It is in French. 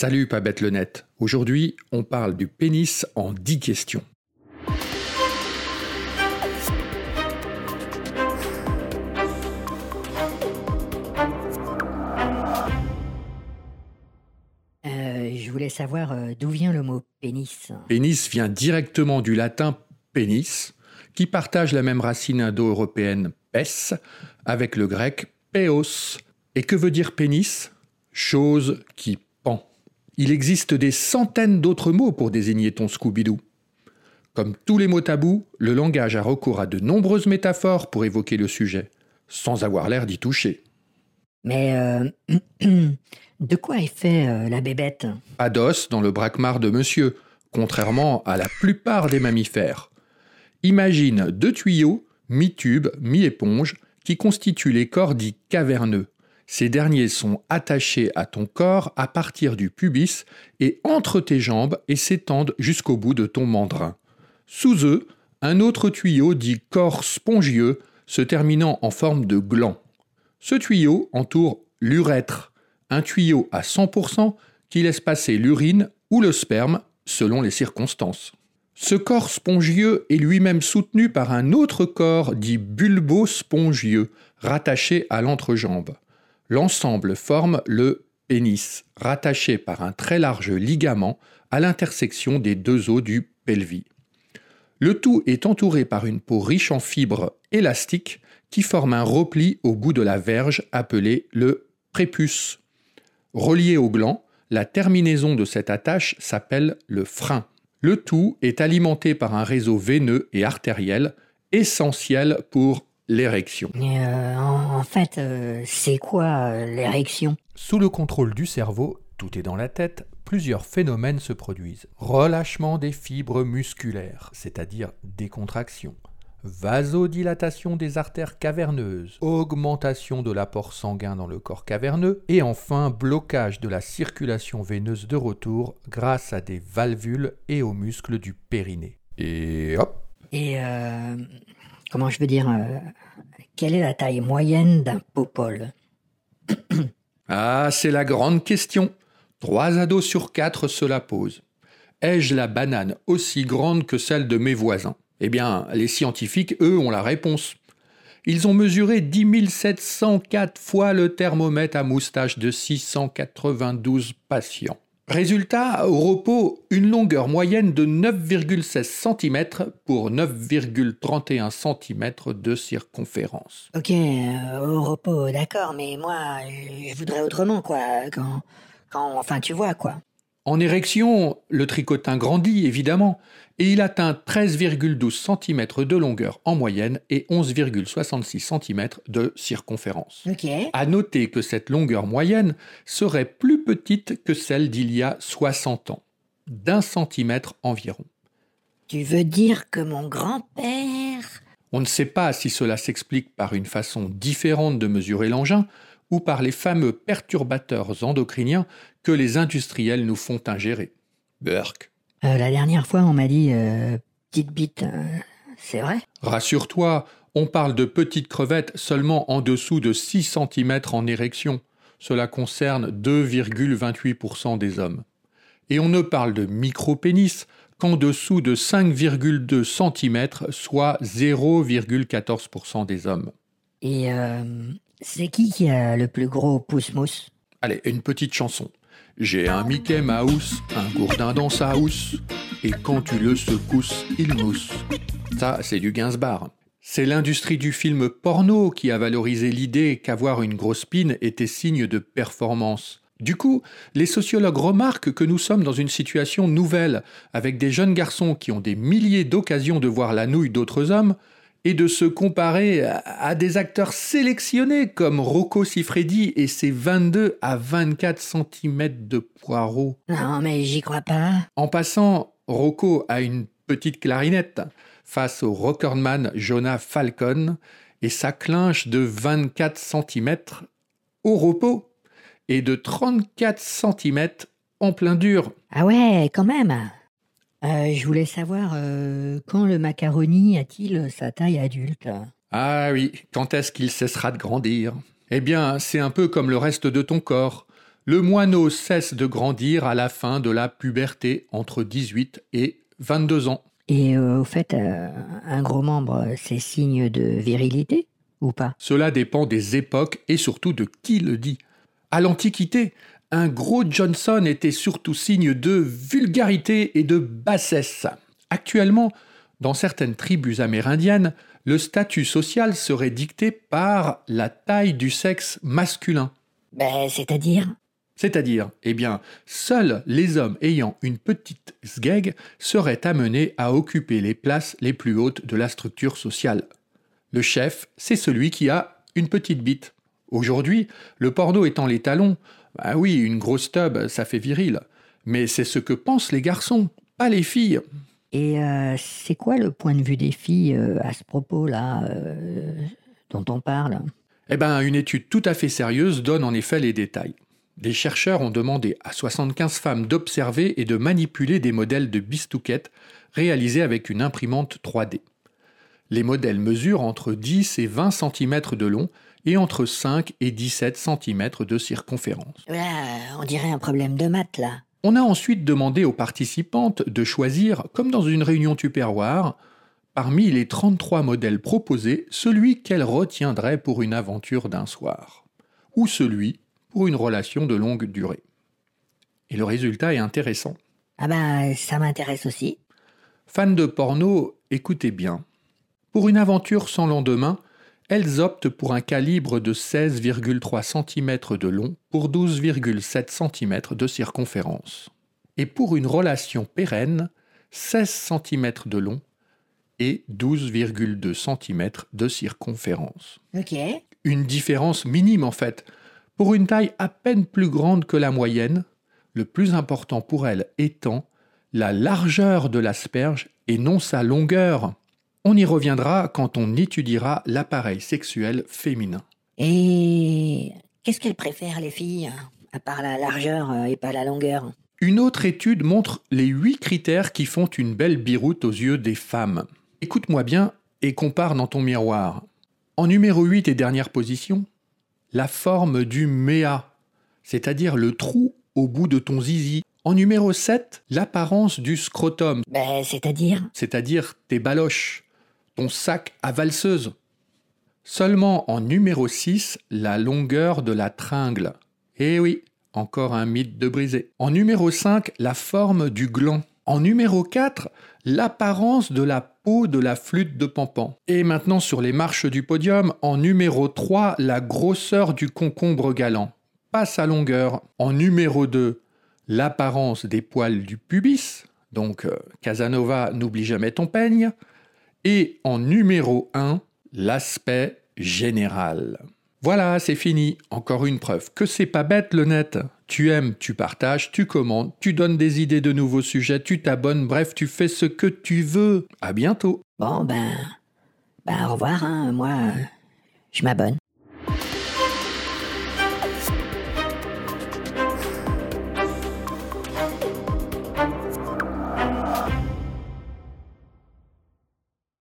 Salut pas bête le net. Aujourd'hui, on parle du pénis en 10 questions. Euh, je voulais savoir euh, d'où vient le mot pénis? Pénis vient directement du latin pénis, qui partage la même racine indo-européenne pes avec le grec péos. Et que veut dire pénis? Chose qui. Il existe des centaines d'autres mots pour désigner ton Scooby-Doo. Comme tous les mots tabous, le langage a recours à de nombreuses métaphores pour évoquer le sujet, sans avoir l'air d'y toucher. Mais euh, de quoi est fait euh, la bébête? Pas d'os dans le braquemar de monsieur, contrairement à la plupart des mammifères. Imagine deux tuyaux, mi-tube, mi-éponge, qui constituent les corps dits caverneux. Ces derniers sont attachés à ton corps à partir du pubis et entre tes jambes et s'étendent jusqu'au bout de ton mandrin. Sous eux, un autre tuyau dit corps spongieux se terminant en forme de gland. Ce tuyau entoure l'urètre, un tuyau à 100% qui laisse passer l'urine ou le sperme selon les circonstances. Ce corps spongieux est lui-même soutenu par un autre corps dit bulbo-spongieux, rattaché à l'entrejambe. L'ensemble forme le pénis, rattaché par un très large ligament à l'intersection des deux os du pelvis. Le tout est entouré par une peau riche en fibres élastiques qui forme un repli au bout de la verge appelé le prépuce. Relié au gland, la terminaison de cette attache s'appelle le frein. Le tout est alimenté par un réseau veineux et artériel essentiel pour l'érection. Mais, euh, en, en fait, euh, c'est quoi euh, l'érection? Sous le contrôle du cerveau, tout est dans la tête, plusieurs phénomènes se produisent. Relâchement des fibres musculaires, c'est-à-dire décontraction. Vasodilatation des artères caverneuses, augmentation de l'apport sanguin dans le corps caverneux et enfin blocage de la circulation veineuse de retour grâce à des valvules et aux muscles du périnée. Et hop Et euh, comment je veux dire euh, Quelle est la taille moyenne d'un popole? Ah, c'est la grande question. Trois ados sur quatre se la posent. Ai-je la banane aussi grande que celle de mes voisins? Eh bien, les scientifiques, eux, ont la réponse. Ils ont mesuré 10 704 fois le thermomètre à moustache de 692 patients. Résultat, au repos, une longueur moyenne de 9,16 cm pour 9,31 cm de circonférence. Ok, euh, au repos, d'accord, mais moi, je voudrais autrement, quoi. Quand, quand, enfin, tu vois, quoi. En érection, le tricotin grandit évidemment et il atteint 13,12 cm de longueur en moyenne et 11,66 cm de circonférence. Ok. À noter que cette longueur moyenne serait plus petite que celle d'il y a 60 ans, d'un centimètre environ. Tu veux dire que mon grand-père On ne sait pas si cela s'explique par une façon différente de mesurer l'engin ou par les fameux perturbateurs endocriniens que les industriels nous font ingérer. Burk. Euh, La dernière fois, on m'a dit euh, petite bite. euh, c'est vrai Rassure-toi, on parle de petites crevettes seulement en dessous de 6 cm en érection. Cela concerne 2,28% des hommes. Et on ne parle de micro-pénis qu'en dessous de 5,2 cm, soit 0,14% des hommes. Et euh, c'est qui qui a le plus gros pouce-mousse Allez, une petite chanson. J'ai un Mickey Mouse, un gourdin dans sa housse, et quand tu le secousses, il mousse. Ça, c'est du Gainsbar. C'est l'industrie du film porno qui a valorisé l'idée qu'avoir une grosse pine était signe de performance. Du coup, les sociologues remarquent que nous sommes dans une situation nouvelle, avec des jeunes garçons qui ont des milliers d'occasions de voir la nouille d'autres hommes, et de se comparer à- des acteurs sélectionnés comme Rocco Siffredi et ses 22 à 24 cm de poireaux. Non, mais j'y crois pas. En passant, Rocco a une petite clarinette face au recordman Jonah Falcon et sa clinche de 24 cm au repos et de 34 cm en plein dur. Ah ouais, quand même. Euh, je voulais savoir euh, quand le macaroni a-t-il sa taille adulte? Ah oui, quand est-ce qu'il cessera de grandir? Eh bien, c'est un peu comme le reste de ton corps. Le moineau cesse de grandir à la fin de la puberté entre 18 et 22 ans. Et euh, au fait, euh, un gros membre, c'est signe de virilité ou pas? Cela dépend des époques et surtout de qui le dit. À l'Antiquité, un gros Johnson était surtout signe de vulgarité et de bassesse. Actuellement, dans certaines tribus amérindiennes, le statut social serait dicté par la taille du sexe masculin. Ben, c'est-à-dire? C'est-à-dire, eh bien, seuls les hommes ayant une petite sgeg seraient amenés à occuper les places les plus hautes de la structure sociale. Le chef, c'est celui qui a une petite bite. Aujourd'hui, le porno étant les talons, bah oui, une grosse tub, ça fait viril. Mais c'est ce que pensent les garçons, pas les filles. Et euh, c'est quoi le point de vue des filles euh, à ce propos-là euh, dont on parle? Eh bien, une étude tout à fait sérieuse donne en effet les détails. Des chercheurs ont demandé à 75 femmes d'observer et de manipuler des modèles de bistouquettes réalisés avec une imprimante 3D. Les modèles mesurent entre 10 et 20 cm de long et entre 5 et 17 cm de circonférence. on dirait un problème de maths là. On a ensuite demandé aux participantes de choisir, comme dans une réunion tupperware, parmi les 33 modèles proposés, celui qu'elles retiendraient pour une aventure d'un soir, ou celui pour une relation de longue durée. Et le résultat est intéressant. Ah ben, ça m'intéresse aussi. Fans de porno, écoutez bien. Pour une aventure sans lendemain, elles optent pour un calibre de 16,3 cm de long pour 12,7 cm de circonférence. Et pour une relation pérenne, 16 cm de long et 12,2 cm de circonférence. Ok. Une différence minime en fait. Pour une taille à peine plus grande que la moyenne, le plus important pour elle étant la largeur de l'asperge et non sa longueur. On y reviendra quand on étudiera l'appareil sexuel féminin. Et qu'est-ce qu'elles préfèrent les filles, à part la largeur euh, et pas la longueur? Une autre étude montre les huit critères qui font une belle biroute aux yeux des femmes. Écoute-moi bien et compare dans ton miroir. En numéro 8 et dernière position, la forme du méa, c'est-à-dire le trou au bout de ton zizi. En numéro 7, l'apparence du scrotum, Ben, c'est-à-dire? c'est-à-dire tes baloches, ton sac à valseuse. Seulement en numéro 6, la longueur de la tringle. Eh oui, encore un mythe de brisé. En numéro 5, la forme du gland. En numéro 4, l'apparence de la peau de la flûte de pampan. Et maintenant sur les marches du podium, en numéro 3, la grosseur du concombre galant. Pas sa longueur. En numéro 2, l'apparence des poils du pubis. Donc euh, Casanova, n'oublie jamais ton peigne. Et en numéro 1, l'aspect général. Voilà, c'est fini. Encore une preuve que c'est pas bête le net. Tu aimes, tu partages, tu commandes, tu donnes des idées de nouveaux sujets, tu t'abonnes, bref, tu fais ce que tu veux. À bientôt. Bon, ben. Ben, au revoir, hein. Moi, je m'abonne.